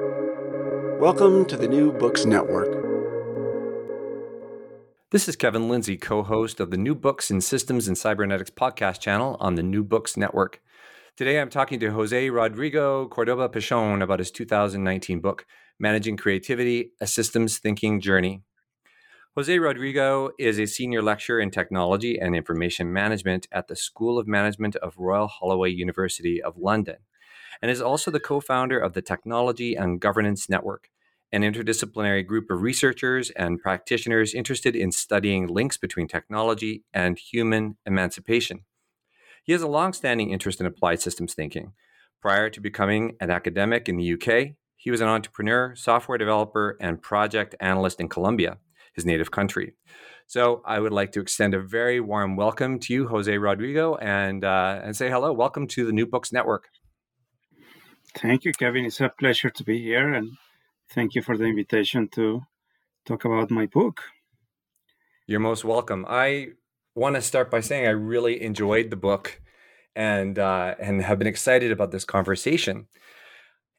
Welcome to the New Books Network. This is Kevin Lindsay, co host of the New Books in Systems and Cybernetics podcast channel on the New Books Network. Today I'm talking to Jose Rodrigo Cordoba Pachon about his 2019 book, Managing Creativity A Systems Thinking Journey. Jose Rodrigo is a senior lecturer in technology and information management at the School of Management of Royal Holloway University of London, and is also the co founder of the Technology and Governance Network, an interdisciplinary group of researchers and practitioners interested in studying links between technology and human emancipation. He has a long-standing interest in applied systems thinking. Prior to becoming an academic in the UK, he was an entrepreneur, software developer, and project analyst in Colombia, his native country. So I would like to extend a very warm welcome to you, Jose Rodrigo, and uh, and say hello. Welcome to the New Books Network. Thank you, Kevin. It's a pleasure to be here, and thank you for the invitation to talk about my book. You're most welcome. I want to start by saying I really enjoyed the book and uh, and have been excited about this conversation.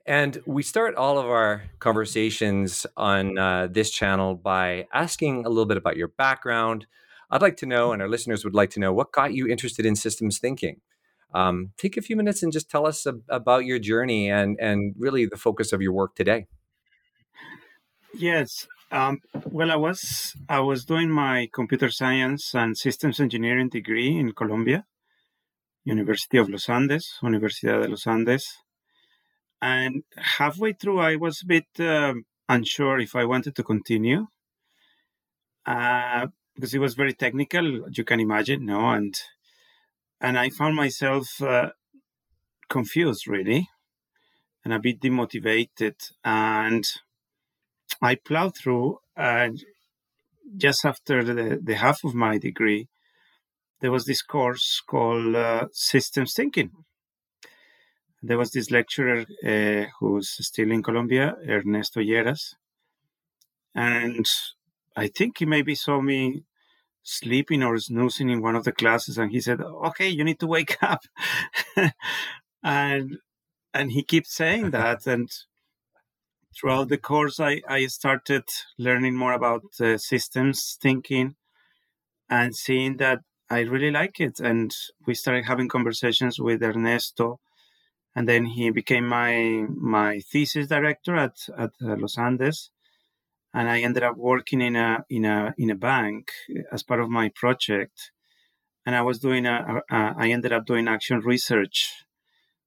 And we start all of our conversations on uh, this channel by asking a little bit about your background. I'd like to know, and our listeners would like to know, what got you interested in systems thinking. Um, take a few minutes and just tell us about your journey and and really the focus of your work today. Yes. Um, well, I was I was doing my computer science and systems engineering degree in Colombia, University of Los Andes, Universidad de los Andes, and halfway through, I was a bit uh, unsure if I wanted to continue uh, because it was very technical, you can imagine, no, and and I found myself uh, confused really, and a bit demotivated, and I plowed through, and just after the, the half of my degree, there was this course called uh, Systems Thinking. There was this lecturer uh, who's still in Colombia, Ernesto Lleras, and I think he maybe saw me sleeping or snoozing in one of the classes, and he said, "Okay, you need to wake up," and and he keeps saying that, and throughout the course, I, I started learning more about uh, systems thinking and seeing that I really like it. And we started having conversations with Ernesto, and then he became my my thesis director at at uh, Los Andes, and I ended up working in a in a in a bank as part of my project. And I was doing a, a, a I ended up doing action research.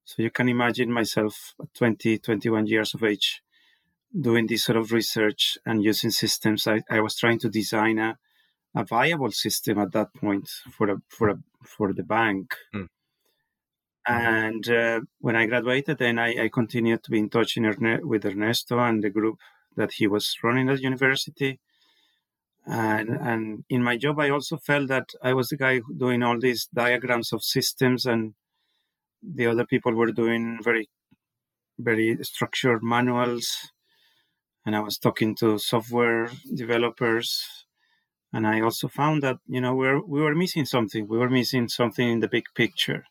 So you can imagine myself 20, 21 years of age doing this sort of research and using systems, I, I was trying to design a, a viable system at that point for a, for a, for the bank. Mm. And uh, when I graduated, then I, I, continued to be in touch in Erne- with Ernesto and the group that he was running at university. And, and in my job, I also felt that I was the guy doing all these diagrams of systems, and the other people were doing very, very structured manuals and I was talking to software developers, and I also found that you know we were we were missing something. We were missing something in the big picture.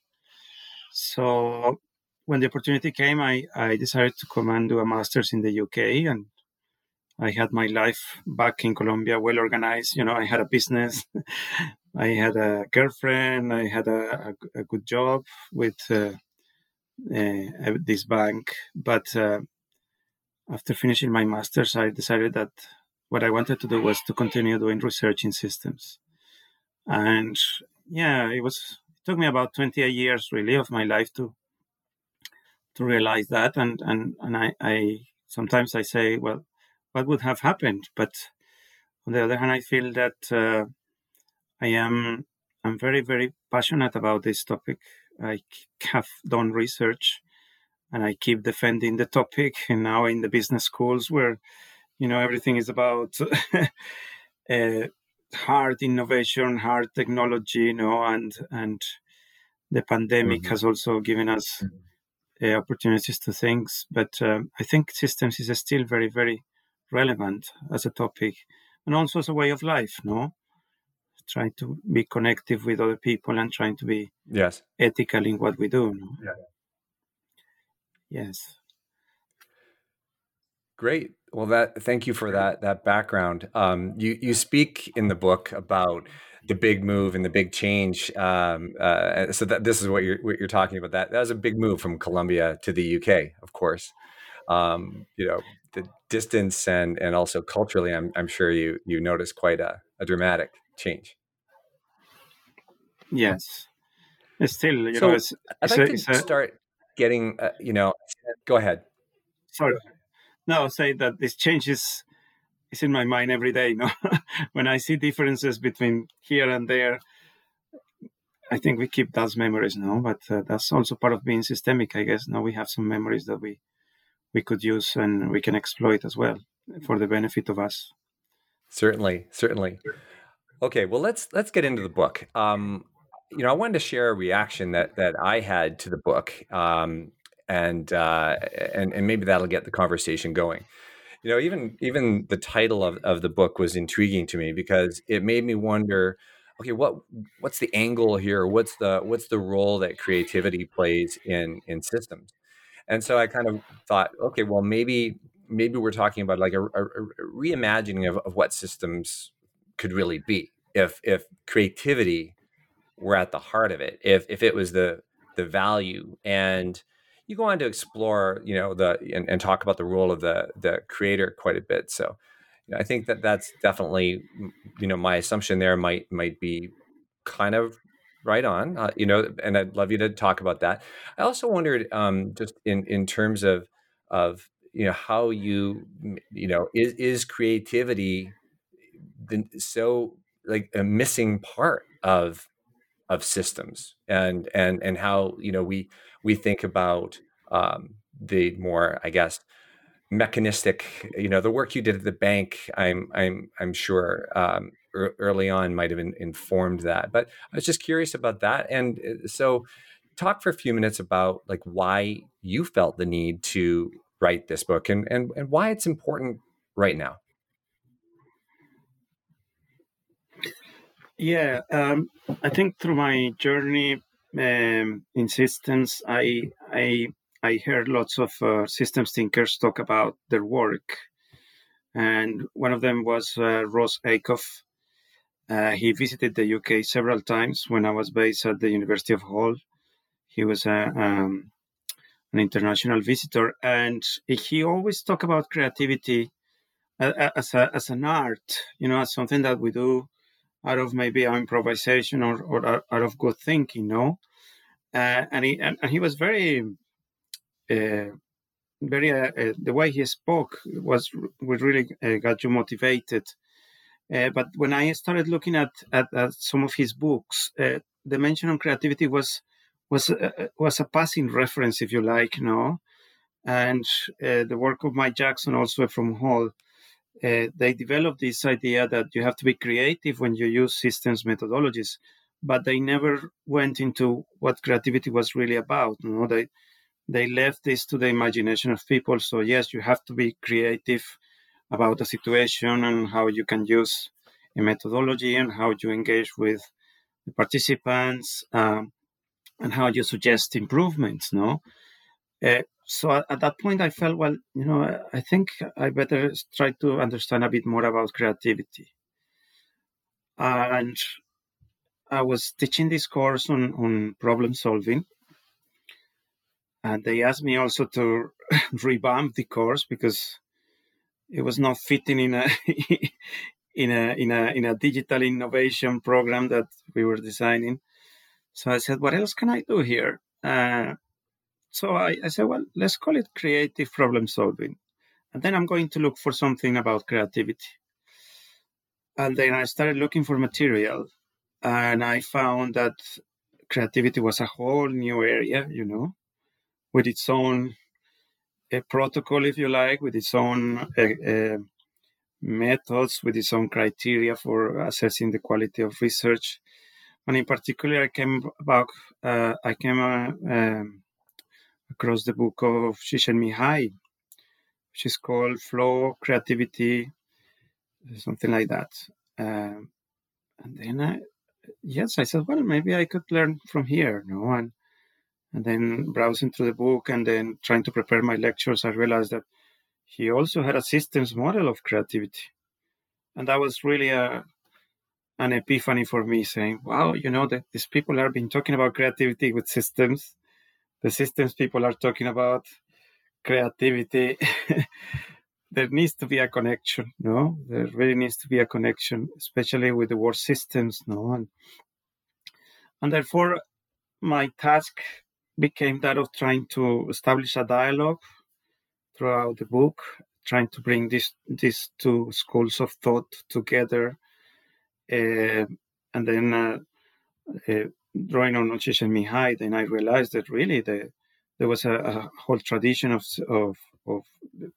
So when the opportunity came, I I decided to come and do a master's in the UK, and I had my life back in Colombia well organized. You know, I had a business, I had a girlfriend, I had a, a, a good job with uh, uh, this bank, but uh, after finishing my master's, I decided that what I wanted to do was to continue doing research in systems. And yeah, it was it took me about 28 years really of my life to to realize that and and and I, I sometimes I say, well, what would have happened? But on the other hand, I feel that uh, I am I'm very very passionate about this topic. I have done research and I keep defending the topic. And now in the business schools, where you know everything is about uh, hard innovation, hard technology, you know, and and the pandemic mm-hmm. has also given us uh, opportunities to things. But um, I think systems is still very very relevant as a topic, and also as a way of life. No, trying to be connective with other people and trying to be yes ethical in what we do. No? Yeah. Yes. Great. Well, that thank you for that that background. Um, you you speak in the book about the big move and the big change. Um, uh, so that this is what you're what you're talking about. That that was a big move from Colombia to the UK, of course. Um, you know the distance and and also culturally, I'm I'm sure you you notice quite a, a dramatic change. Yes, it's still you so know. It's, I'd like to it's a, start getting uh, you know. Go ahead. sorry. No, I'll say that this change is is in my mind every day. No, when I see differences between here and there, I think we keep those memories. No, but uh, that's also part of being systemic, I guess. Now we have some memories that we we could use and we can exploit as well for the benefit of us. Certainly, certainly. Okay, well let's let's get into the book. Um, you know, I wanted to share a reaction that that I had to the book, um, and uh, and and maybe that'll get the conversation going. You know, even even the title of, of the book was intriguing to me because it made me wonder, okay, what what's the angle here? What's the what's the role that creativity plays in in systems? And so I kind of thought, okay, well maybe maybe we're talking about like a, a, a reimagining of, of what systems could really be if if creativity were at the heart of it if if it was the the value. And you go on to explore you know the and, and talk about the role of the the creator quite a bit. So you know, i think that that's definitely you know my assumption there might might be kind of right on uh, you know and i'd love you to talk about that. I also wondered um just in in terms of of you know how you you know is is creativity the, so like a missing part of of systems? And and and how you know we we think about um, the more I guess mechanistic you know the work you did at the bank I'm I'm I'm sure um, early on might have informed that but I was just curious about that and uh, so talk for a few minutes about like why you felt the need to write this book and and, and why it's important right now Yeah, um, I think through my journey um, in I I I heard lots of uh, systems thinkers talk about their work, and one of them was uh, Ross Ackoff. Uh, he visited the UK several times when I was based at the University of Hull. He was a, um, an international visitor, and he always talked about creativity as, a, as an art, you know, as something that we do out of maybe our improvisation or, or out of good thinking, no? Uh, and he and, and, he was very, uh, very uh, uh the way he spoke was really uh, got you motivated. Uh, but when I started looking at at, at some of his books, the mention on creativity was was was a passing reference, if you like, no. And the work of Mike Jackson, also from Hull, uh, they developed this idea that you have to be creative when you use systems methodologies, but they never went into what creativity was really about. You know, they they left this to the imagination of people. So yes, you have to be creative about a situation and how you can use a methodology and how you engage with the participants um, and how you suggest improvements. No, uh, so at, at, that point, I felt, well, you know, I think I better try to understand a bit more about creativity. And I was teaching this course on, on problem solving. And they asked me also to revamp the course because it was not fitting in a in a in a in a digital innovation program that we were designing. So I said, what else can I do here? Uh, so I, I said, well, let's call it creative problem solving. And then I'm going to look for something about creativity. And then I started looking for material. And I found that creativity was a whole new area, you know, with its own a protocol, if you like, with its own uh, uh, methods, with its own criteria for assessing the quality of research. And in particular, I came back, uh, I came uh, um, across the book of Csikszentmihalyi, which is called Flow, Creativity, something like that. Um, and then I, yes, I said, well, maybe I could learn from here, no? And and then browsing through the book and then trying to prepare my lectures, I realized that he also had a systems model of creativity. And that was really a, an epiphany for me saying, wow, you know, that these people have been talking about creativity with systems. The systems people are talking about creativity. there needs to be a connection, no? There really needs to be a connection, especially with the word systems, no? And, and therefore, my task became that of trying to establish a dialogue throughout the book, trying to bring these these two schools of thought together, uh, and then uh, uh, drawing on Mihaly, then I realized that really the, there was a, a, whole tradition of, of of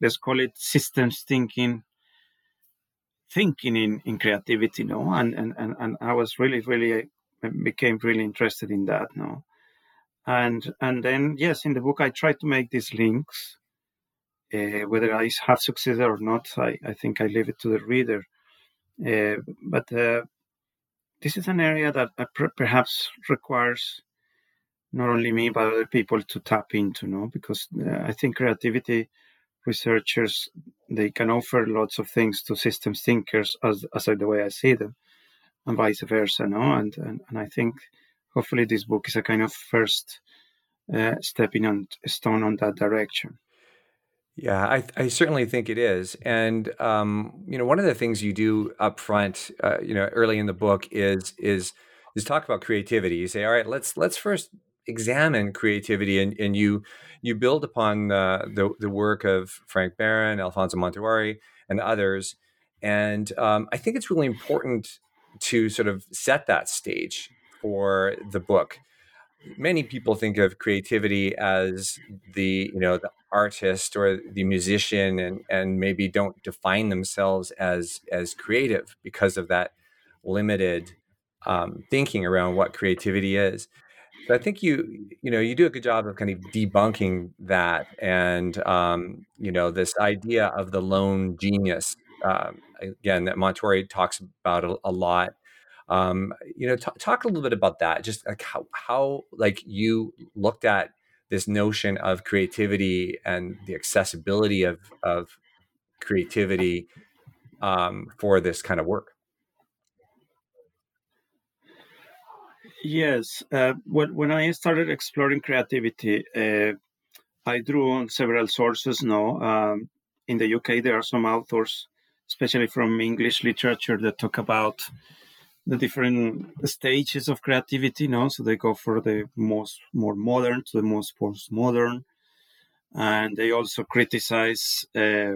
let's call it systems thinking thinking in, in creativity no? And, and and and i was really really became really interested in that no and and then yes in the book i try to make these links uh, whether i have succeeded or not. I i think i leave it to the reader. Uh, but uh, this is an area that perhaps requires not only me but other people to tap into no? Because i think creativity researchers they can offer lots of things to systems thinkers as as the way i see them and vice versa no? And and, and i think hopefully this book is a kind of first uh, stepping on stone on that direction yeah, I, I certainly think it is, and um, you know, one of the things you do up front, uh, you know, early in the book is is is talk about creativity. You say, all right, let's let's first examine creativity, and, and you you build upon the, the, the work of Frank Barron, Alfonso Montuori, and others. And um, I think it's really important to sort of set that stage for the book. Many people think of creativity as the you know the artist or the musician, and and maybe don't define themselves as as creative because of that limited um, thinking around what creativity is. So I think you you know you do a good job of kind of debunking that, and um, you know this idea of the lone genius um, again that Montuori talks about a, a lot. Um, you know, t- talk a little bit about that. Just like how how like you looked at this notion of creativity and the accessibility of of creativity um, for this kind of work. Yes, uh, when when I started exploring creativity, uh, I drew on several sources. No, um, in the UK there are some authors, especially from English literature, that talk about the different stages of creativity. No, so they go for the most more modern to the most postmodern, and they also criticize. Uh,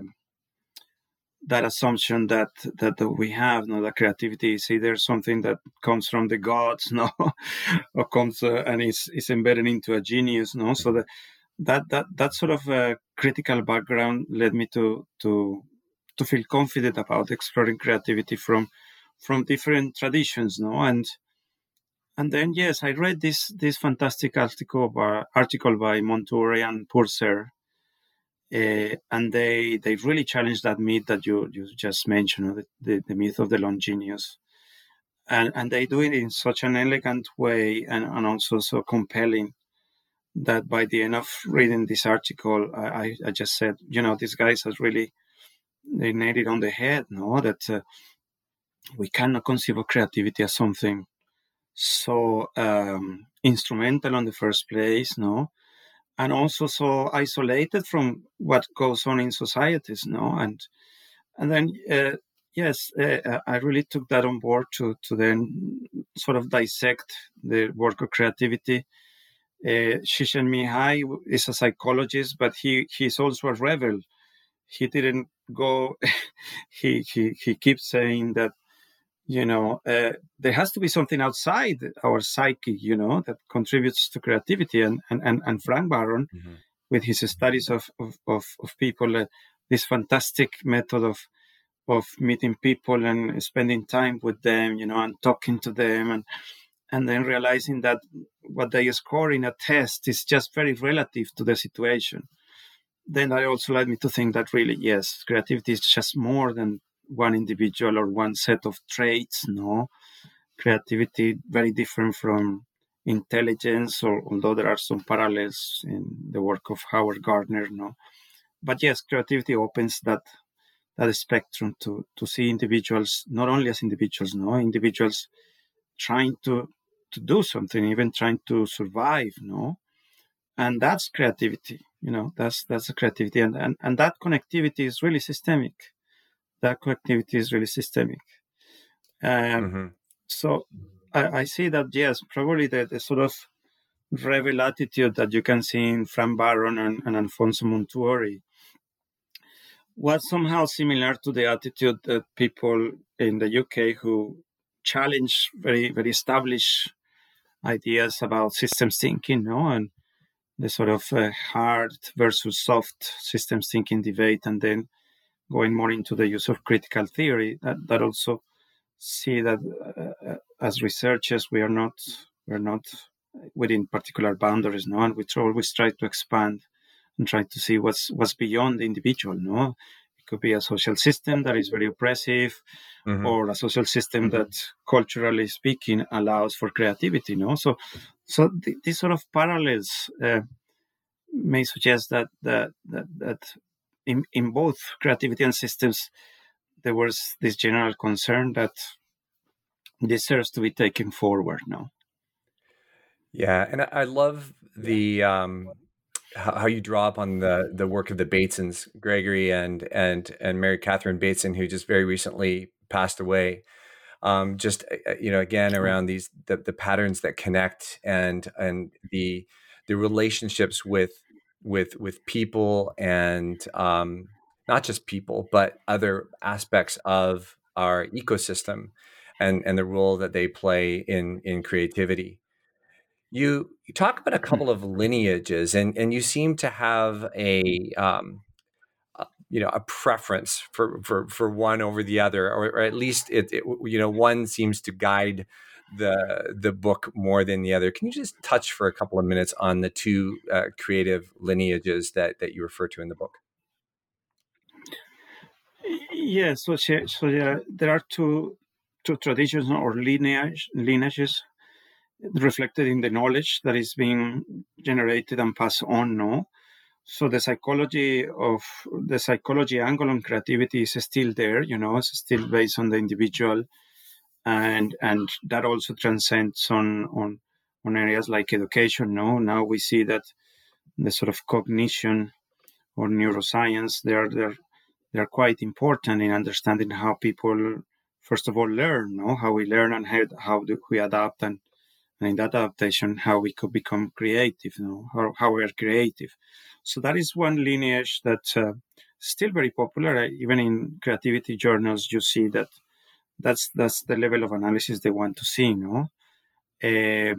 that assumption that that we have no that creativity is either something that comes from the gods no or comes uh, and is is embedded into a genius no so that that that that sort of uh, critical background led me to to to feel confident about exploring creativity from from different traditions no? And and then yes i read this this fantastic article by, article by montuori and purser uh, and they they really challenge that myth that you you just mentioned, the, the, the, myth of the lone genius, and and they do it in such an elegant way and, and also so compelling that by the end of reading this article, I, I just said, you know, these guys have really they nailed it on the head, no, that uh, we cannot conceive of creativity as something so um, instrumental in the first place, no, and also so isolated from what goes on in societies no? And and then uh, yes uh, uh, i really took that on board to to then sort of dissect the work of creativity. Uh, Csikszentmihalyi is a psychologist but he he's also a rebel. He didn't go he he he keeps saying that you know uh, there has to be something outside our psyche you know that contributes to creativity and and and, and Frank Barron mm-hmm. with his studies of of of, of people uh, this fantastic method of of meeting people and spending time with them you know and talking to them and and then realizing that what they score in a test is just very relative to the situation then that also led me to think that really yes creativity is just more than one individual or one set of traits. No, creativity very different from intelligence, or although there are some parallels in the work of Howard Gardner. No, but yes, creativity opens that that spectrum to to see individuals not only as individuals, no, individuals trying to to do something, even trying to survive, no, and that's creativity. You know, that's that's creativity, and and and that connectivity is really systemic. That connectivity is really systemic. Um, mm-hmm. So I, I see that yes, probably the, the sort of rebel attitude that you can see in Frank Barron and, and Alfonso Montuori was somehow similar to the attitude that people in the UK who challenge very very established ideas about systems thinking, no, and the sort of uh, hard versus soft systems thinking debate, and then going more into the use of critical theory. That that also see that uh, uh as researchers we are not we're not within particular boundaries, no, and we always try to expand and try to see what's what's beyond the individual, no. It could be a social system that is very oppressive, mm-hmm. or a social system mm-hmm. that, culturally speaking, allows for creativity, no. So, so th- these sort of parallels uh, may suggest that that that, that in, in both creativity and systems, there was this general concern that deserves to be taken forward now. Yeah, and I love the um, how, you draw up on the the work of the Batesons, Gregory and and and Mary Catherine Bateson, who just very recently passed away. Um, just uh, uh, you know, again around these the, the patterns that connect and and the the relationships with with with people and um, not just people, but other aspects of our ecosystem and and the role that they play in in creativity. You, you talk about a hmm. couple of lineages, and and you seem to have a um, you know a preference for for for one over the other, or, or at least it, it, you know one seems to guide the the book more than the other. Can you just touch for a couple of minutes on the two uh, creative lineages that that you refer to in the book? Yes, so so yeah, there are two two traditions or lineage, lineages reflected in the knowledge that is being generated and passed on no so the psychology of the psychology angle on creativity is still there you know it's still based on the individual and and that also transcends on on on areas like education no? Now we see that the sort of cognition or neuroscience they are they're they're quite important in understanding how people first of all learn no? How we learn and how, how do we adapt and and in that adaptation how we could become creative you know how, how we're creative. So that is one lineage that's uh, still very popular. Even in creativity journals you see that that's that's the level of analysis they want to see no? Uh,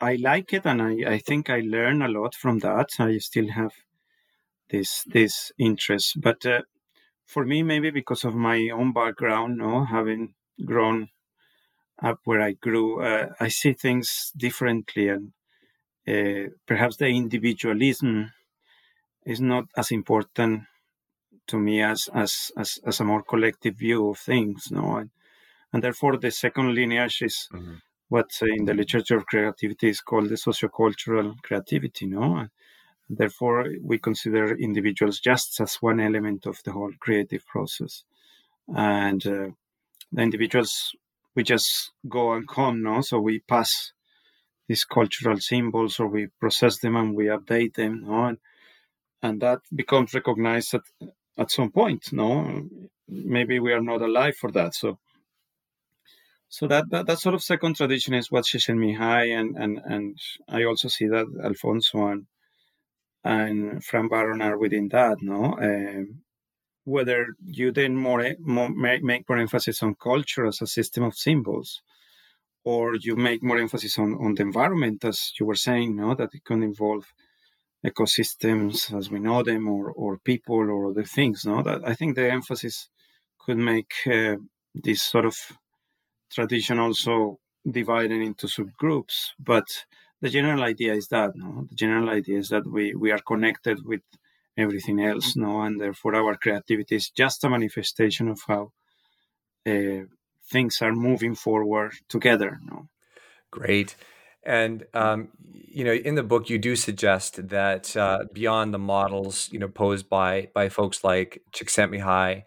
i like it and I, I think i learn a lot from that. I still have this this interest but uh, for me maybe because of my own background no? Having grown up where I grew, uh, I see things differently, and perhaps the individualism is not as important to me as as as, as a more collective view of things. No, and, and therefore the second lineage is mm-hmm. what in the literature of creativity is called the sociocultural creativity. No. And therefore, we consider individuals just as one element of the whole creative process, and uh, the individuals we just go and come, no? So we pass these cultural symbols or we process them and we update them, no? And, and that becomes recognized at, some point, no? Maybe we are not alive for that. So so that, that, that sort of second tradition is what Csikszentmihalyi and, and, and I also see that Alfonso and, and Frank Barron are within that, no? Um, whether you then more, more make more emphasis on culture as a system of symbols or you make more emphasis on, on the environment as you were saying no that it can involve ecosystems as we know them or, or people or other things no? That i think the emphasis could make uh, this sort of tradition also divided into subgroups but the general idea is that no? The general idea is that we we are connected with everything else no? And therefore our creativity is just a manifestation of how uh, things are moving forward together no? Great And um, you know, in the book, you do suggest that uh, beyond the models, you know, posed by by folks like Csikszentmihalyi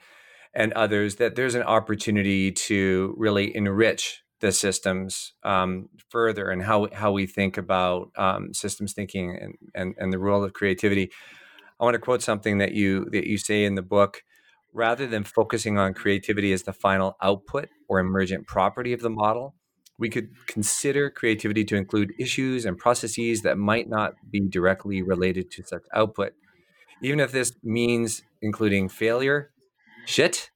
and others, that there's an opportunity to really enrich the systems um, further and how how we think about um, systems thinking and, and and the role of creativity. I want to quote something that you that you say in the book. Rather than focusing on creativity as the final output or emergent property of the model, we could consider creativity to include issues and processes that might not be directly related to such output, even if this means including failure, shit,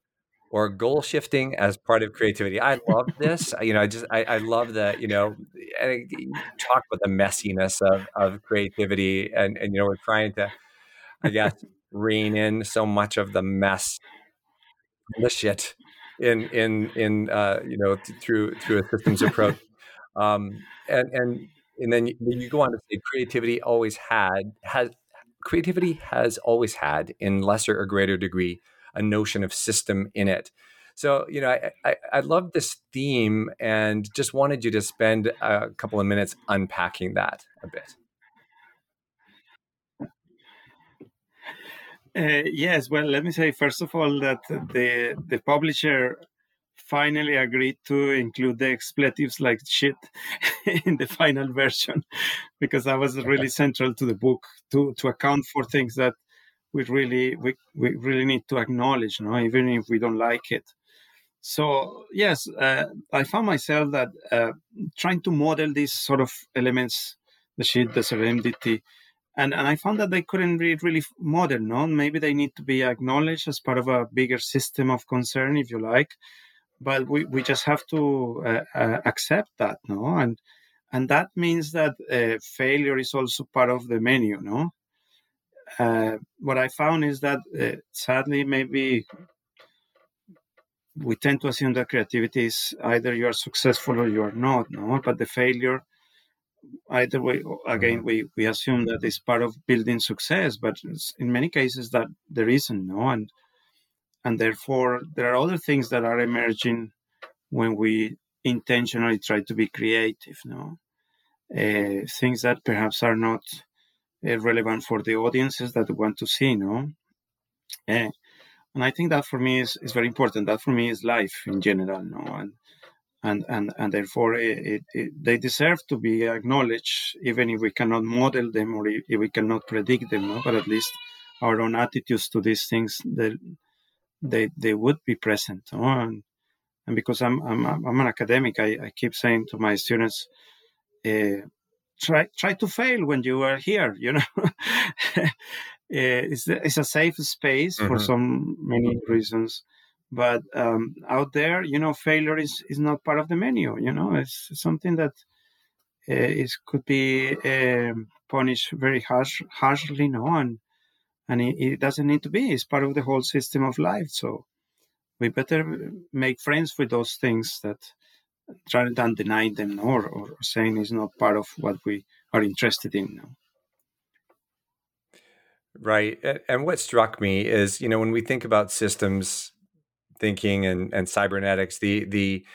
or goal shifting as part of creativity. I love this. You know, I just I, I love that. You know, talk about the messiness of of creativity, and and you know, we're trying to, I guess, rein in so much of the mess, the shit in in in uh, you know th- through through a systems approach. Um, and and and then you, you go on to say creativity always had has creativity has always had in lesser or greater degree a notion of system in it. So, you know, I, I, I love this theme and just wanted you to spend a couple of minutes unpacking that a bit. Uh, yes, well, let me say first of all that the the publisher finally agreed to include the expletives like shit in the final version because that was really central to the book to to account for things that we really we, we really need to acknowledge, no, even if we don't like it. So yes, uh, I found myself that uh, trying to model these sort of elements, the shit, the serendipity, and and I found that they couldn't be really modern. No, maybe they need to be acknowledged as part of a bigger system of concern, if you like. But we, we just have to uh, uh, accept that, no, and and that means that uh, failure is also part of the menu, no. Uh, what I found is that uh, sadly, maybe we tend to assume that creativity is either you are successful or you are not, no. But the failure either way again mm-hmm. we we assume that it's part of building success but in many cases that there isn't no and and therefore there are other things that are emerging when we intentionally try to be creative no? Uh, things that perhaps are not uh, relevant for the audiences that want to see no? Uh, and i think that for me is, is very important. That for me is life in general no? And and and and therefore it, it, it, they deserve to be acknowledged, even if we cannot model them or if we cannot predict them. No? But at least our own attitudes to these things, they they, they would be present. No? And, and because I'm I'm I'm an academic, I, I keep saying to my students. Uh, try try to fail when you are here you know uh, it's, it's a safe space mm-hmm. for some many reasons but um, out there you know failure is is not part of the menu you know? It's something that uh, is could be uh, punished very harsh harshly no? And and it, it, doesn't need to be. It's part of the whole system of life. So we better make friends with those things that rather than deny them or, or saying it's not part of what we are interested in right. And what struck me is you know when we think about systems thinking and, and cybernetics, the the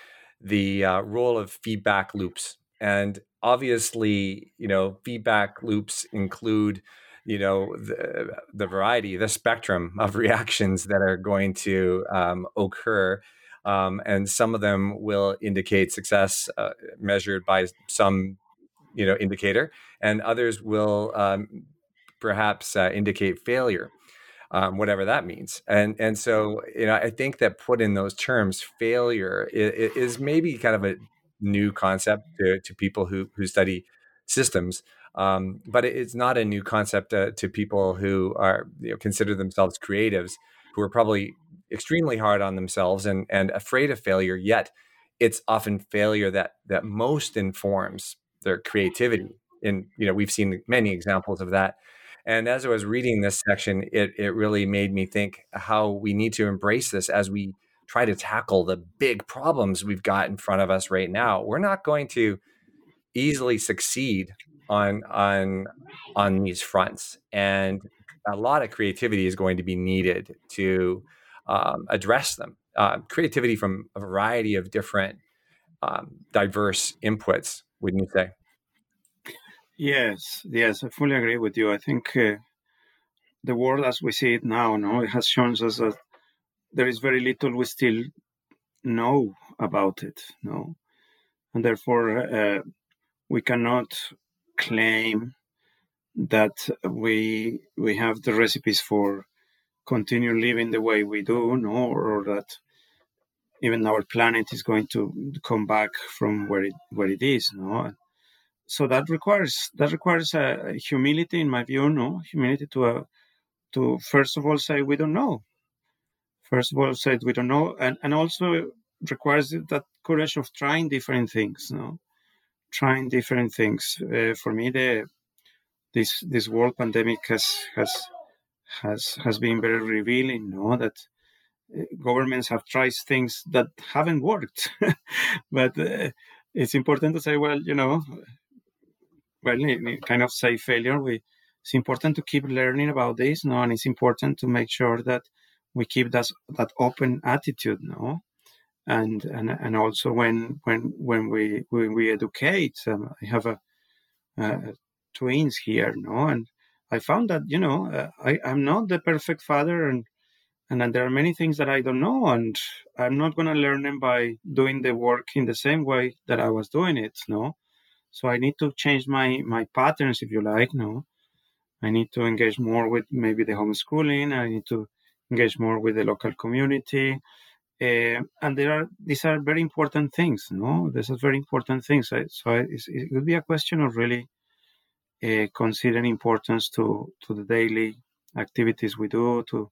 the uh, role of feedback loops, and obviously, you know, feedback loops include, you know, the the variety, the spectrum of reactions that are going to um, occur. Um, and some of them will indicate success uh, measured by some you know indicator and others will um, perhaps uh, indicate failure um, whatever that means. And and so you know, I think that put in those terms, failure is, is maybe kind of a new concept to, to people who who study systems. Um, but it's not a new concept uh, to people who are you know, consider themselves creatives, who are probably extremely hard on themselves and and afraid of failure. Yet, it's often failure that that most informs their creativity. And you know, we've seen many examples of that and as I was reading this section, it, it really made me think how we need to embrace this as we try to tackle the big problems we've got in front of us right now. We're not going to easily succeed on on on these fronts, and a lot of creativity is going to be needed to um, address them. Uh, creativity from a variety of different um, diverse inputs, wouldn't you say? Yes, yes, I fully agree with you. I think uh, the world as we see it now, no, it has shown us that there is very little we still know about it, no, and therefore uh, we cannot claim that we we have the recipes for continue living the way we do, no, or that even our planet is going to come back from where it where it is, no so that requires that requires a, humility in my view no? Humility to uh, to first of all say we don't know. First of all say we don't know and, and also requires that courage of trying different things no? Trying different things. Uh, for me the this this world pandemic has has has has been very revealing no? That uh, governments have tried things that haven't worked. But uh, it's important to say well you know well, kind of say failure. We it's important to keep learning about this, no, and it's important to make sure that we keep that that open attitude, no, and and and also when when when we when we educate, um, I have a, twins here, no, and I found that you know uh, I I'm not the perfect father, and and there are many things that I don't know, and I'm not going to learn them by doing the work in the same way that I was doing it, no so I need to change my my patterns, if you like. No, I need to engage more with maybe the homeschooling. I need to engage more with the local community. Uh, and there are these are very important things. No, these are very important things. So it would be a question of really uh, considering importance to to the daily activities we do to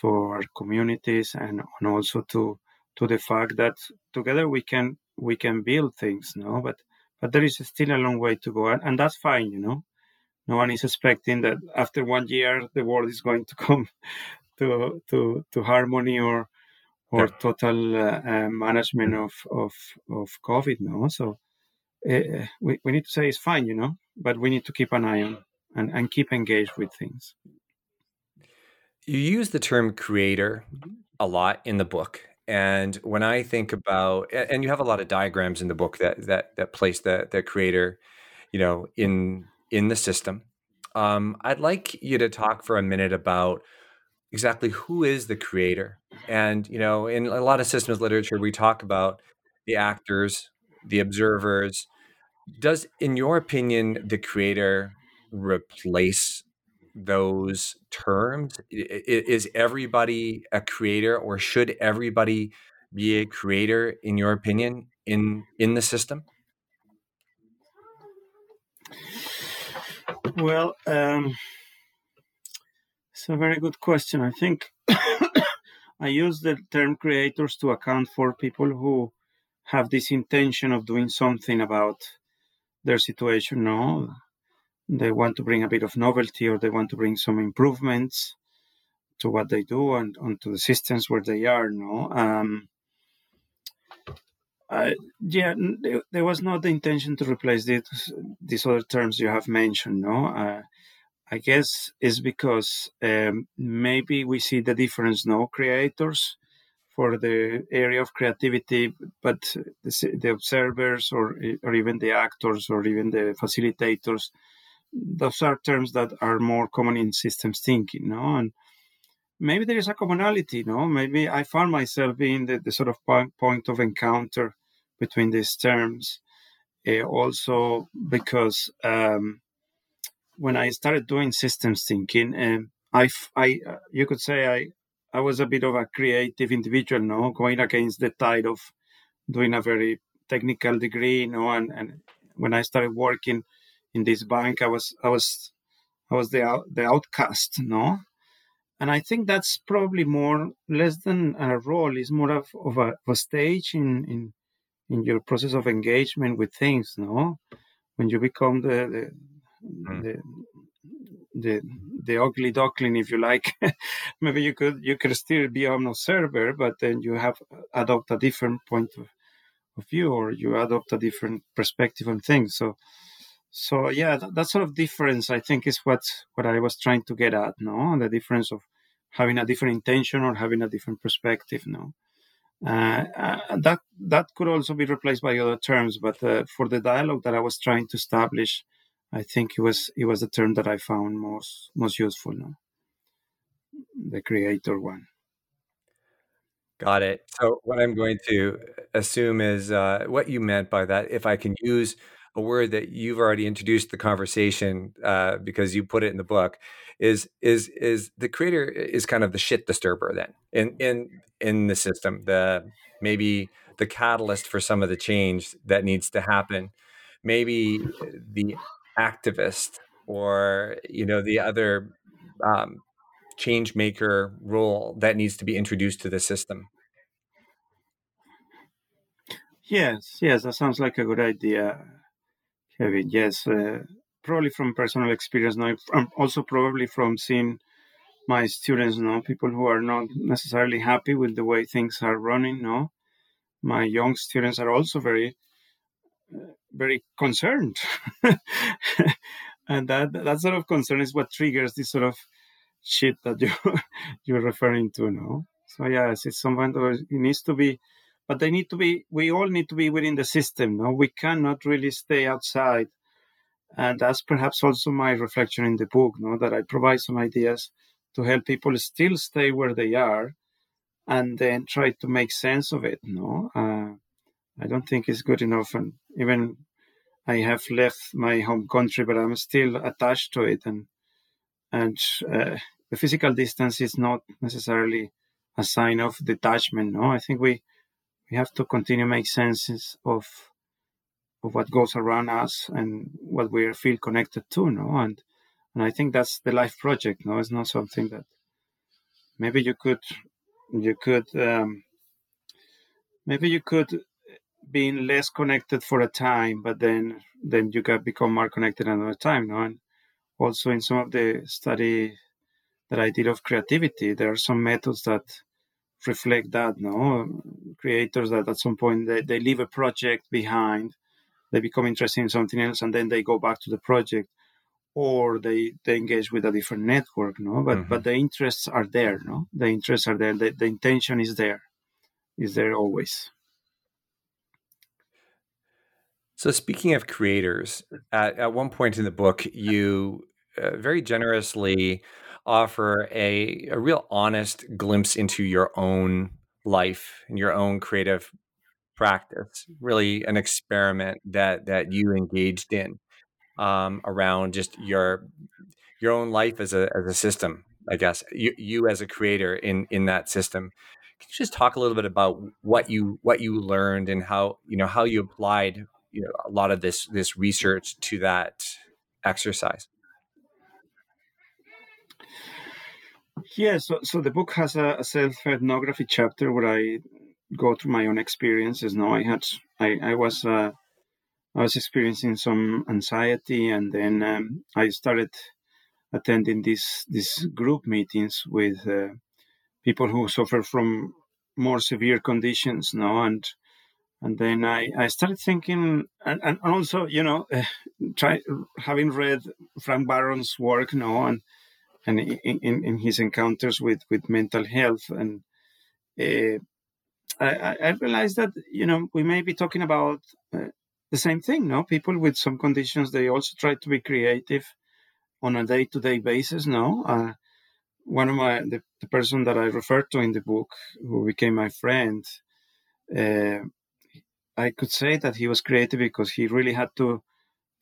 to our communities and, and also to to the fact that together we can we can build things. No, but but there is still a long way to go, and, and that's fine, you know. No one is expecting that after one year the world is going to come to to to harmony or or yeah. total uh, uh, management of of of COVID. No, so uh, we we need to say it's fine, you know, but we need to keep an eye on and, and keep engaged with things. You use the term creator a lot in the book, and when I think about, and you have a lot of diagrams in the book that that that place the the creator, you know, in in the system. Um, I'd like you to talk for a minute about exactly who is the creator. And you know, in a lot of systems literature, we talk about the actors, the observers. Does, in your opinion, the creator replace those terms? Is everybody a creator, or should everybody be a creator, in your opinion, in in the system? Well, um, it's a very good question. I think I use the term creators to account for people who have this intention of doing something about their situation. No, they want to bring a bit of novelty or they want to bring some improvements to what they do and onto the systems where they are no? Um, uh, yeah there was not the intention to replace these these other terms you have mentioned no? Uh, i guess it's because um, maybe we see the difference no creators for the area of creativity but the, the observers or or even the actors or even the facilitators those are terms that are more common in systems thinking, no? And maybe there is a commonality, no? Maybe I found myself being the, the sort of point of encounter between these terms. Uh, also because um, when I started doing systems thinking, um, I, I, uh, you could say I, I was a bit of a creative individual, no, going against the tide of doing a very technical degree, you know, and, and when I started working in this bank i was i was i was the the outcast no and i think that's probably more less than a role is more of, of, a, of a stage in in in your process of engagement with things no when you become the the, mm. the the the ugly duckling, if you like. Maybe you could you could still be an observer, but then you have adopt a different point of, of view, or you adopt a different perspective on things. So so yeah that, that, sort of difference i think is what what i was trying to get at no the difference of having a different intention or having a different perspective no uh, uh, that that could also be replaced by other terms but uh, for the dialogue that i was trying to establish I think it was it was the term that I found most most useful. No? The creator one. Got it. So what I'm going to assume is uh, what you meant by that. If I can use a word that you've already introduced the conversation uh, because you put it in the book, is is is the creator is kind of the shit disturber then in in in the system. The maybe the catalyst for some of the change that needs to happen. Maybe the activist or you know the other um, change maker role that needs to be introduced to the system. Yes, yes, that sounds like a good idea, Kevin. Yes, uh, probably from personal experience. Now, also probably from seeing my students, no, people who are not necessarily happy with the way things are running. No, my young students are also very, uh, very concerned, and that that sort of concern is what triggers this sort of shit that you you're referring to now. So yes, it's someone that it needs to be, but they need to be. We all need to be within the system. No, we cannot really stay outside, and that's perhaps also my reflection in the book. No, that I provide some ideas to help people still stay where they are, and then try to make sense of it. No, uh, I don't think it's good enough, and even I have left my home country, but I'm still attached to it, and and uh, the physical distance is not necessarily a sign of detachment. No, I think we we have to continue make senses of of what goes around us and what we feel connected to. No, and and I think that's the life project. No, it's not something that maybe you could you could um, maybe you could be less connected for a time, but then then you can become more connected another time. No, and also in some of the study that I did of creativity, there are some methods that reflect that. No, creators that at some point they, they leave a project behind, they become interested in something else, and then they go back to the project, or they they engage with a different network. No, but mm-hmm. but the interests are there. No, the interests are there. The, the intention is there, is there always. So, speaking of creators, at, at one point in the book, you uh, very generously offer a, a real honest glimpse into your own life and your own creative practice really an experiment that that you engaged in um, around just your your own life as a as a system i guess you, you as a creator in in that system. Can you just talk a little bit about what you what you learned and how you know how you applied you know a lot of this this research to that exercise Yeah, so, so the book has a, a self ethnography chapter where I go through my own experiences. Now I had I, I was uh, I was experiencing some anxiety, and then um, I started attending these these group meetings with uh, people who suffer from more severe conditions. No, and and then I, I started thinking, and, and also you know, uh, try having read Frank Barron's work, no, and and in, in, his encounters with, with mental health. And uh, I, I realized that, you know, we may be talking about uh, the same thing, no? People with some conditions, they also try to be creative on a day-to-day basis, no? Uh, one of my, the, the, person that I referred to in the book, who became my friend, uh, I could say that he was creative because he really had to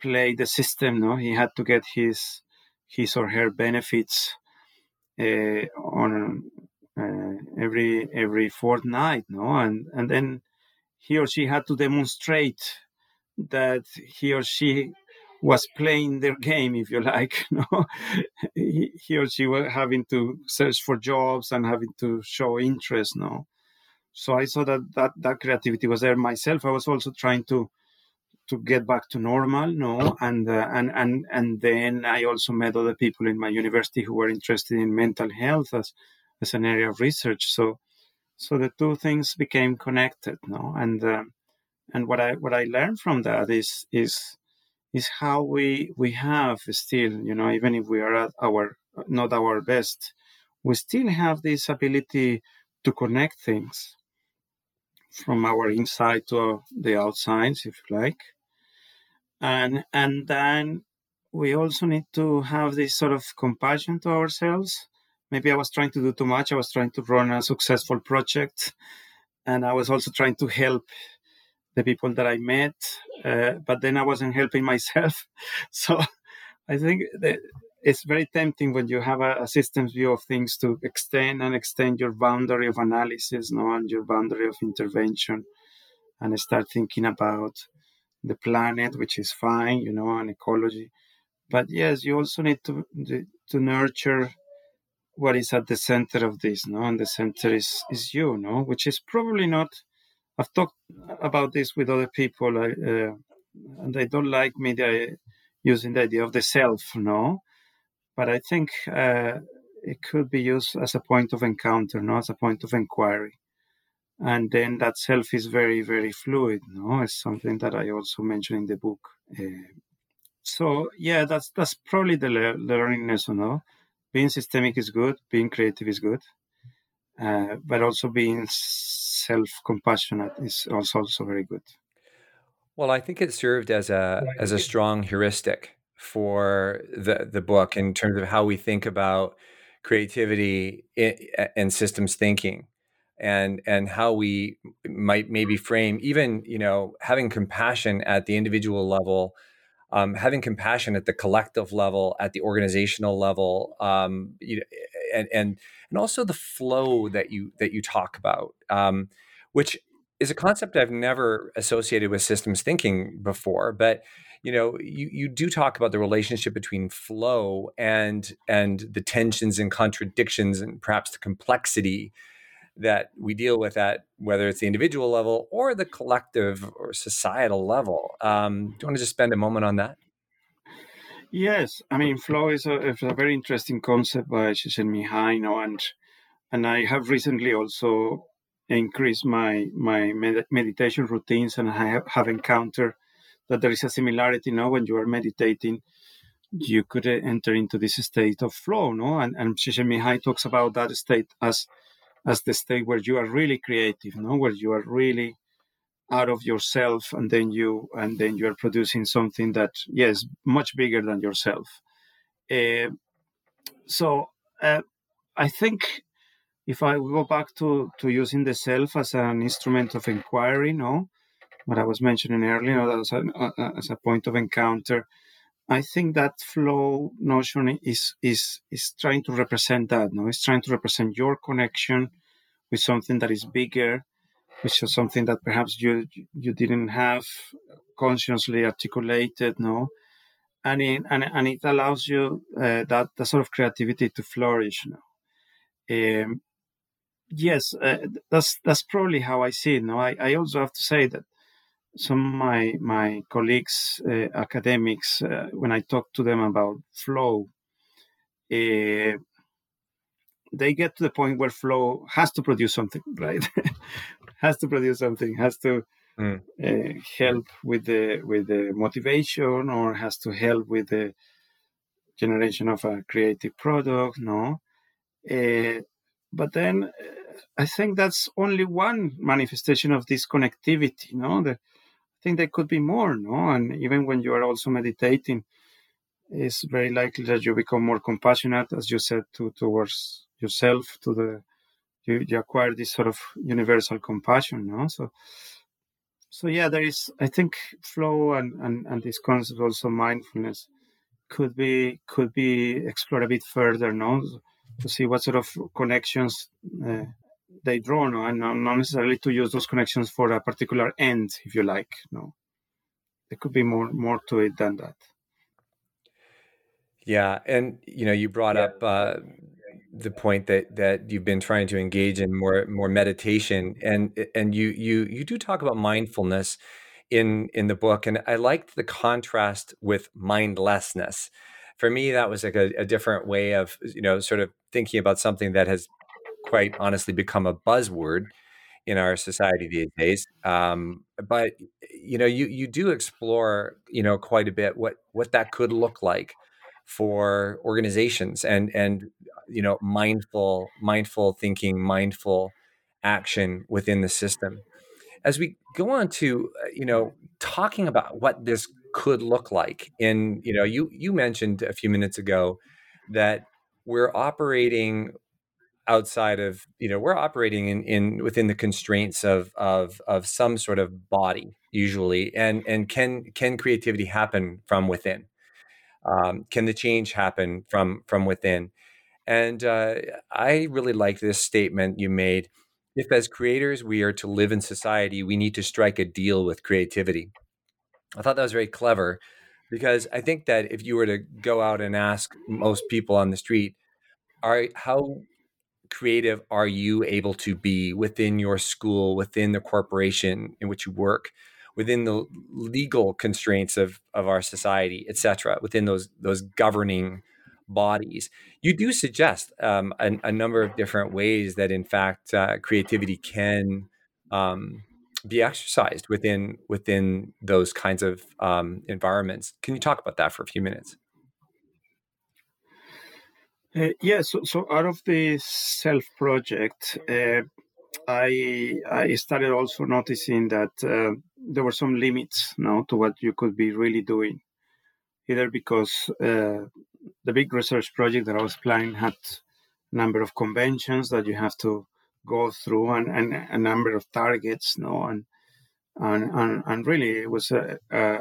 play the system, no? He had to get his his or her benefits uh, on uh, every every fortnight, no, and and then he or she had to demonstrate that he or she was playing their game, if you like. No, he, he or she was having to search for jobs and having to show interest. No, so I saw that that that creativity was there myself. I was also trying to to get back to normal no? And uh, and and and then i also met other people in my university who were interested in mental health as as an area of research. So so the two things became connected no? And uh, and what i what i learned from that is is is how we we have still you know even if we are at our not our best we still have this ability to connect things from our inside to the outside if you like and and then we also need to have this sort of compassion to ourselves. Maybe I was trying to do too much. I was trying to run a successful project, and I was also trying to help the people that I met, uh, but then I wasn't helping myself. so I think it's very tempting when you have a, a systems view of things to extend and extend your boundary of analysis, no, and your boundary of intervention, and start thinking about the planet, which is fine, you know, and ecology. But yes, you also need to to nurture what is at the center of this, no, and the center is is you, no, which is probably not. I've talked about this with other people, uh, and they don't like me using the idea of the self, no, but I think uh, it could be used as a point of encounter, not as a point of inquiry. And then that self is very, very fluid. No, it's something that I also mentioned in the book. Uh, so yeah, that's that's probably the le- learning lesson. No, being systemic is good, being creative is good, uh, but also being self-compassionate is also also very good. Well, I think it served as a as a strong heuristic for the the book in terms of how we think about creativity and systems thinking and and how we might maybe frame even you know having compassion at the individual level um, having compassion at the collective level at the organizational level um, you know, and and and also the flow that you that you talk about um, which is a concept I've never associated with systems thinking before but you know you you do talk about the relationship between flow and and the tensions and contradictions and perhaps the complexity that we deal with at whether it's the individual level or the collective or societal level. Um, do you want to just spend a moment on that? Yes, I mean flow is a, is a very interesting concept by you know, and and I have recently also increased my my med- meditation routines, and I have, have encountered that there is a similarity now when you are meditating you could uh, enter into this state of flow no and and Csikszentmihalyi talks about that state as as the state where you are really creative no? Where you are really out of yourself and then you and then you are producing something that yes much bigger than yourself. Uh, so uh, i think if i go back to to using the self as an instrument of inquiry no? What I was mentioning earlier as a, as a point of encounter. I think that flow notion is is is trying to represent that. No, it's trying to represent your connection with something that is bigger, which is something that perhaps you you didn't have consciously articulated. No, and it, and and it allows you uh, that the sort of creativity to flourish. No, um, yes, uh, that's that's probably how I see it. No, I, I also have to say that some of my my colleagues, uh, academics, uh, when I talk to them about flow, uh, they get to the point where flow has to produce something, right? has to produce something, has to mm. help with the with the motivation, or has to help with the generation of a creative product. No, but then I think that's only one manifestation of this connectivity. No, the think there could be more, no? And even when you are also meditating, it's very likely that you become more compassionate, as you said, to towards yourself, to the you, you acquire this sort of universal compassion, no? So so yeah, there is I think flow and, and, and this concept also mindfulness could be could be explored a bit further, no? To see what sort of connections uh, they draw no, and not necessarily to use those connections for a particular end, if you like. No, there could be more more to it than that. Yeah, and you know, you brought yeah. up uh, the point that that you've been trying to engage in more more meditation, and and you you you do talk about mindfulness in in the book, and I liked the contrast with mindlessness. For me, that was like a, a different way of you know sort of thinking about something that has quite honestly become a buzzword in our society these days. Um, but you know, you you do explore you know quite a bit what what that could look like for organizations and and you know mindful mindful thinking, mindful action within the system. As we go on to uh, you know talking about what this could look like. in you know, you you mentioned a few minutes ago that we're operating outside of you know we're operating in, in within the constraints of of of some sort of body usually and and can can creativity happen from within? Um, can the change happen from from within? And uh, i really like this statement you made. If as creators we are to live in society we need to strike a deal with creativity. I thought that was very clever because i think that if you were to go out and ask most people on the street are how creative are you able to be within your school, within the corporation in which you work, within the legal constraints of, of our society, et cetera, within those those governing bodies. You do suggest um, a, a, number of different ways that, in fact, uh, creativity can um, be exercised within within those kinds of um, environments. Can you talk about that for a few minutes? Uh, yeah, so, so out of the self project, uh, I I started also noticing that uh, there were some limits now to what you could be really doing, either because uh, the big research project that I was planning had a number of conventions that you have to go through and, and a number of targets, no, and and and, and really it was a, a,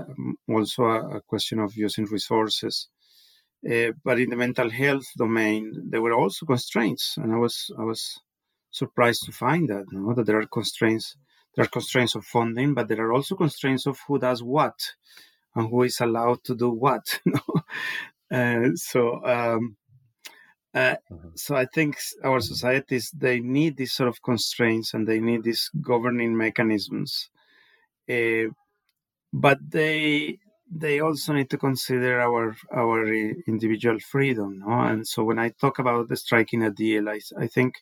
also a question of using resources. Uh, but in the mental health domain, there were also constraints, and I was I was surprised to find that you know, that there are constraints. There are constraints of funding, but there are also constraints of who does what and who is allowed to do what. uh, so, um, uh, so I think our societies they need these sort of constraints and they need these governing mechanisms, uh, but they they also need to consider our our individual freedom no? and so when i talk about the striking a deal I, I think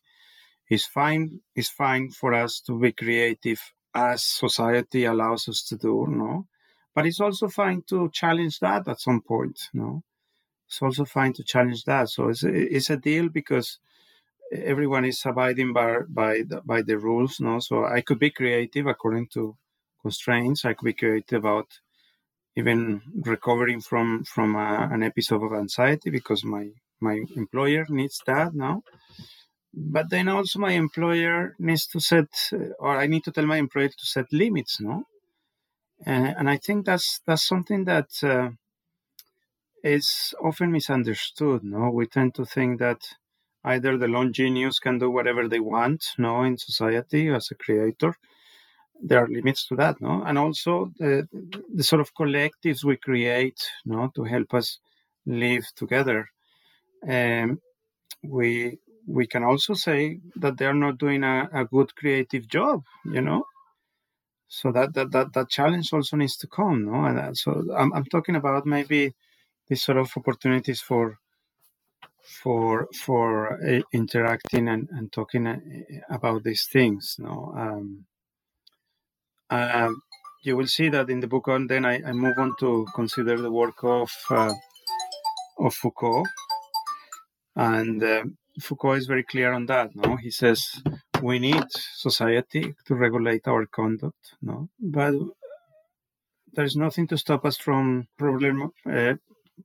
it's fine it's fine for us to be creative as society allows us to do no? But it's also fine to challenge that at some point no? It's also fine to challenge that. So it's it's a deal because everyone is abiding by by the, by the rules no? So i could be creative according to constraints. I could be creative about even recovering from from a, an episode of anxiety because my my employer needs that now. But then also my employer needs to set or i need to tell my employer to set limits no? And, and i think that's that's something that uh, is often misunderstood no? We tend to think that either the lone genius can do whatever they want no in society as a creator there are limits to that, no? And also the, the sort of collectives we create, no, to help us live together. Um, we we can also say that they are not doing a, a good creative job, you know. So that, that that that challenge also needs to come, no? And uh, so I'm I'm talking about maybe these sort of opportunities for for for uh, interacting and, and talking uh, about these things, no. Um, um, you will see that in the book, and then I, I move on to consider the work of uh, of Foucault, and uh, Foucault is very clear on that. No, he says we need society to regulate our conduct. No, but there's nothing to stop us from problem, uh,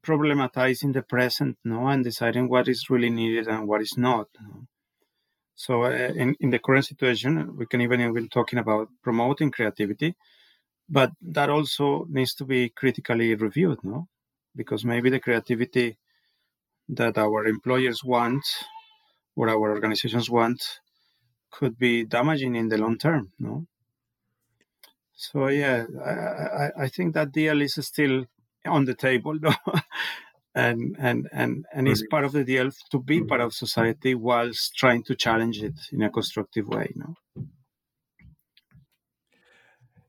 problematizing the present, no, and deciding what is really needed and what is not. No? So uh, in, in the current situation, we can even be talking about promoting creativity, but that also needs to be critically reviewed, no? Because maybe the creativity that our employers want or our organizations want could be damaging in the long term, no? So yeah, I, I, I think that deal is still on the table, no? And and and and it's part of the deal to be part of society whilst trying to challenge it in a constructive way you know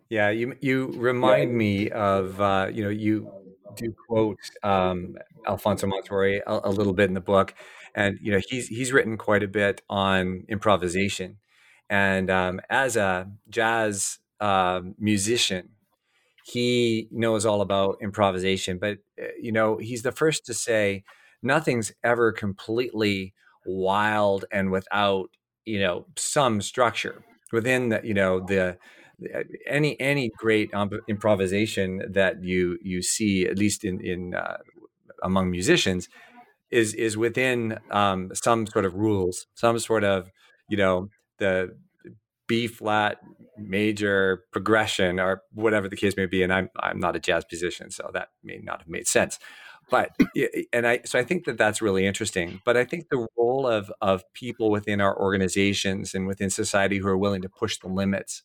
yeah you you remind me of uh, you know you do quote um, alfonso montuori a, a, little bit in the book and you know he's he's written quite a bit on improvisation. And um, as a jazz uh, musician he knows all about improvisation but uh, you know he's the first to say nothing's ever completely wild and without you know some structure within the you know the any any great improvisation that you you see, at least in in uh, among musicians, is is within um, some sort of rules, some sort of you know the B flat major progression or whatever the case may be. And I'm I'm not a jazz musician, so that may not have made sense. But and I so I think that that's really interesting. But I think the role of of people within our organizations and within society who are willing to push the limits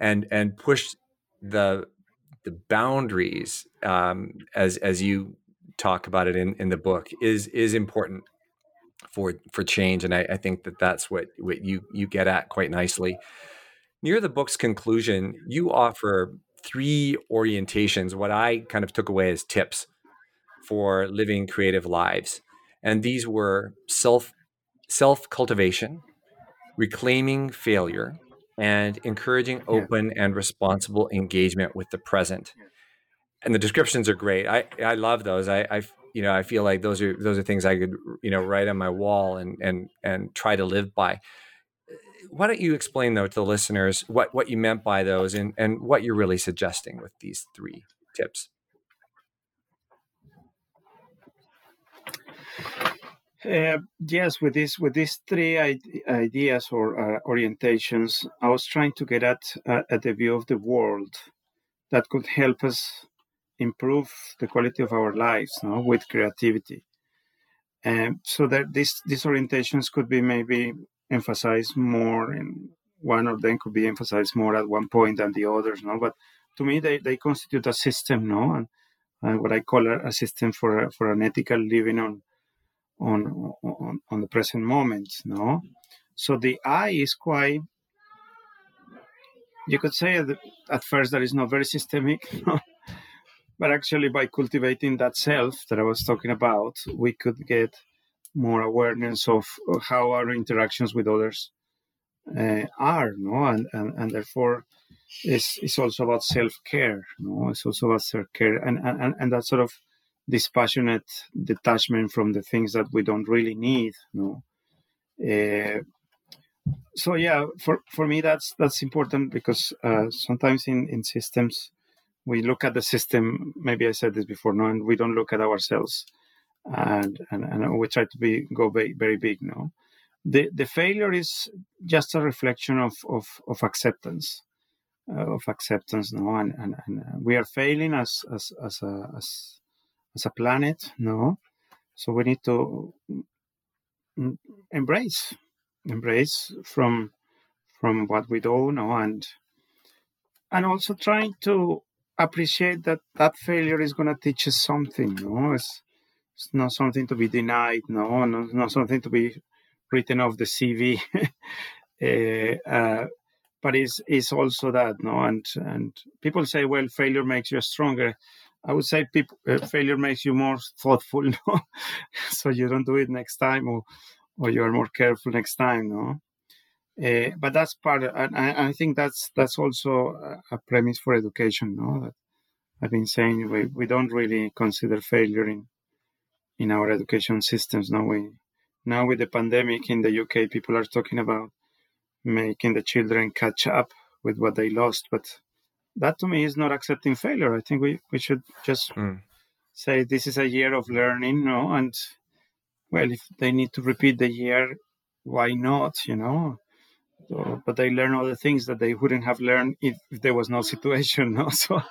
and and push the the boundaries um, as as you talk about it in, in the book is is important for for change and I, I, think that that's what, what you you get at quite nicely near the book's conclusion you offer three orientations what i kind of took away as tips for living creative lives and these were self self cultivation reclaiming failure and encouraging open and responsible engagement with the present and the descriptions are great. I I love those. I I you know I feel like those are those are things I could you know write on my wall and and and try to live by. Why don't you explain though to the listeners what what you meant by those and and what you're really suggesting with these three tips? Uh, yes, with this with these three ideas or uh, orientations, I was trying to get at uh, at the view of the world that could help us improve the quality of our lives no, with creativity. And so that these these orientations could be maybe emphasized more, and one of them could be emphasized more at one point than the others. No, but to me they, they constitute a system, no, and, and what I call a, a system for a, for an ethical living on on on on the present moment, no. So the I is quite you could say at first that is not very systemic but actually by cultivating that self that i was talking about we could get more awareness of how our interactions with others uh, are no? And, and and therefore it's, it's also about self-care no? It's also about self-care. And, and and that sort of dispassionate detachment from the things that we don't really need no? Uh, so yeah for for me that's that's important because uh, sometimes in in systems we look at the system maybe i said this before no and we don't look at ourselves and and, and we try to be go very, big no? The the failure is just a reflection of of, of acceptance uh, of acceptance no? And, and, and we are failing as as as a as, as a planet no? So we need to embrace embrace from from what we do no? And and also trying to appreciate that that failure is going to teach us something. No, it's, it's not something to be denied. No, no not something to be written off the CV. uh, eh, uh, but it's, it's also that no and and people say well failure makes you stronger i would say people uh, failure makes you more thoughtful no so you don't do it next time or or you are more careful next time no uh, but that's part, of, and I, I, think that's that's also a premise for education. No, that I've been saying we, we don't really consider failure in in our education systems. Now we now with the pandemic in the UK, people are talking about making the children catch up with what they lost, but that to me is not accepting failure. I think we, we should just mm. say this is a year of learning, no, and well, if they need to repeat the year, why not? You know, so, but they learn the things that they wouldn't have learned if, if there was no situation. No? So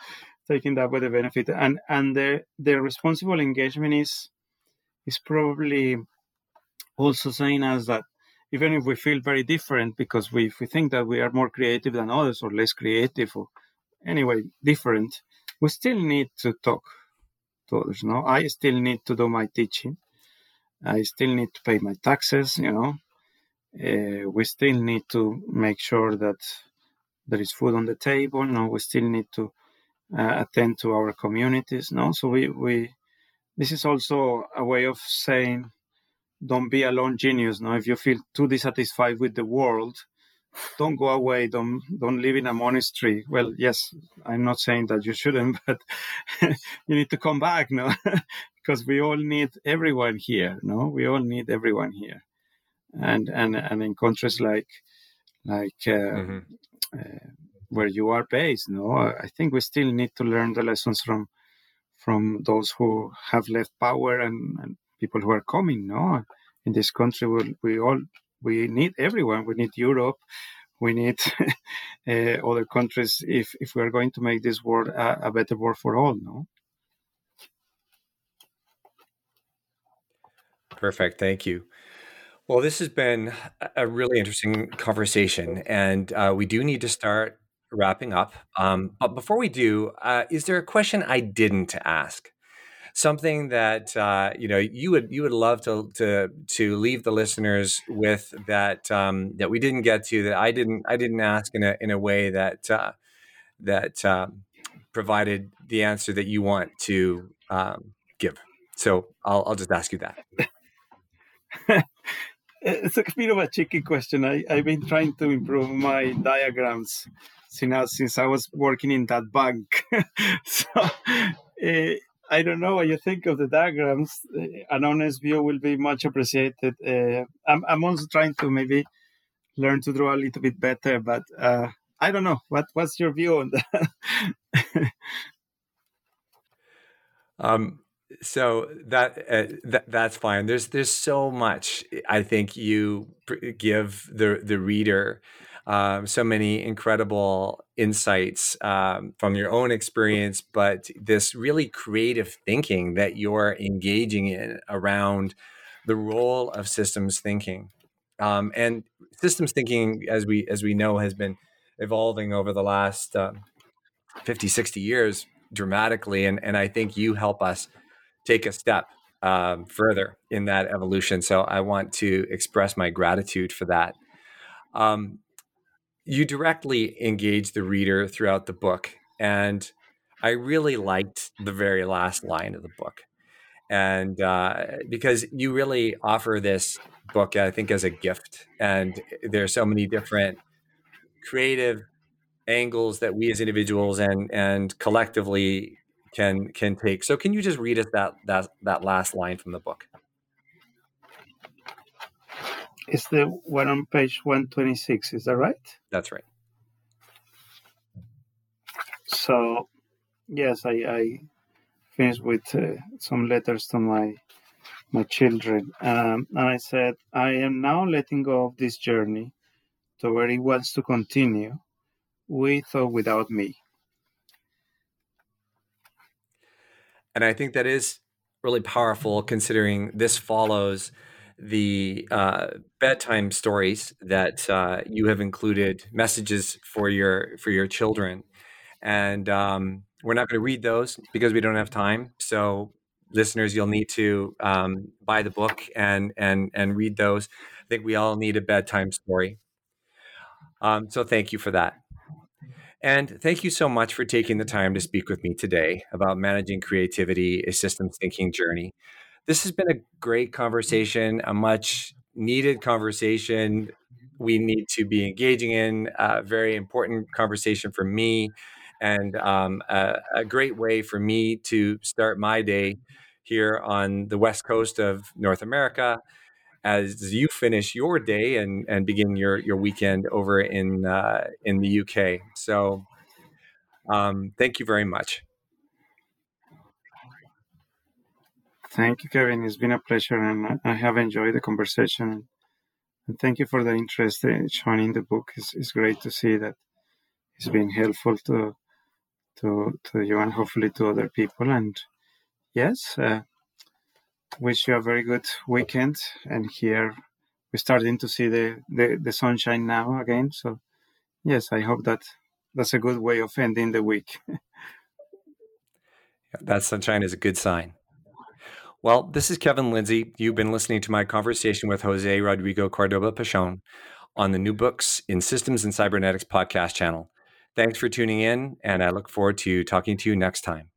taking that with a benefit. And and the the responsible engagement is is probably also saying us that even if we feel very different because we, we think that we are more creative than others or less creative or anyway different, we still need to talk to others. No, I still need to do my teaching. I still need to pay my taxes. You know, uh, we still need to make sure that there is food on the table. No, we still need to uh, attend to our communities. No, so we we this is also a way of saying don't be a lone genius. No, if you feel too dissatisfied with the world, don't go away. Don't don't live in a monastery. Well, yes, I'm not saying that you shouldn't, but you need to come back. No, because we all need everyone here. No, we all need everyone here and and and in countries like like uh, mm-hmm. uh, where you are based. No, I think we still need to learn the lessons from from those who have left power and, and people who are coming. No, in this country, we, we all we need everyone. We need Europe. We need uh, other countries if if we are going to make this world a, a better world for all. No. Perfect. Thank you. Well, this has been a really interesting conversation, and uh, we do need to start wrapping up. Um, but before we do, uh, is there a question I didn't ask? Something that uh, you know you would you would love to to to leave the listeners with that um, that we didn't get to that I didn't I didn't ask in a in a way that uh, that um, provided the answer that you want to um, give. So I'll I'll just ask you that. it's a bit of a tricky question. I, I've been trying to improve my diagrams since, since I was working in that bank. so uh, I don't know what you think of the diagrams. Uh, an honest view will be much appreciated. Uh, I'm, I'm also trying to maybe learn to draw a little bit better, but I don't know. What What's your view on that? um, so that, uh, that that's fine. There's there's so much I think you give the the reader um, so many incredible insights um, from your own experience, but this really creative thinking that you're engaging in around the role of systems thinking. Um, and systems thinking, as we as we know, has been evolving over the last uh, 50, 60 years dramatically. And, and I think you help us take a step um, further in that evolution. So I want to express my gratitude for that. Um, you directly engage the reader throughout the book, and I really liked the very last line of the book, and uh, because you really offer this book, I think, as a gift, and there are so many different creative angles that we as individuals and and collectively can can take. So can you just read us that that that last line from the book? It's the one on page 126, is that right? That's right. So, yes, I, I finished with uh, some letters to my my children, um, and I said, I am now letting go of this journey to where it wants to continue, with or without me. And I think that is really powerful considering this follows the uh, bedtime stories that uh, you have included messages for your for your children. And um, we're not going to read those because we don't have time. So listeners you'll need to um, buy the book and and and read those. I think we all need a bedtime story. Um, so thank you for that and thank you so much for taking the time to speak with me today about managing creativity, a systems thinking journey. This has been a great conversation, a much needed conversation we need to be engaging in, a very important conversation for me, and um, a, a great way for me to start my day here on the west coast of North America as you finish your day and, and begin your, your weekend over in uh, in the UK. So, um, thank you very much. Thank you, Kevin. It's been a pleasure, and I have enjoyed the conversation. And thank you for the interest shown in the book. It's, it's great to see that it's been helpful to to to you and hopefully to other people. And yes, uh, wish you a very good weekend. And here we're starting to see the, the, the sunshine now again. So, yes, I hope that that's a good way of ending the week. that sunshine is a good sign. Well, this is Kevin Lindsay. You've been listening to my conversation with Jose Rodrigo Cordoba Pachon on the New Books in Systems and Cybernetics podcast channel. Thanks for tuning in, and I look forward to talking to you next time.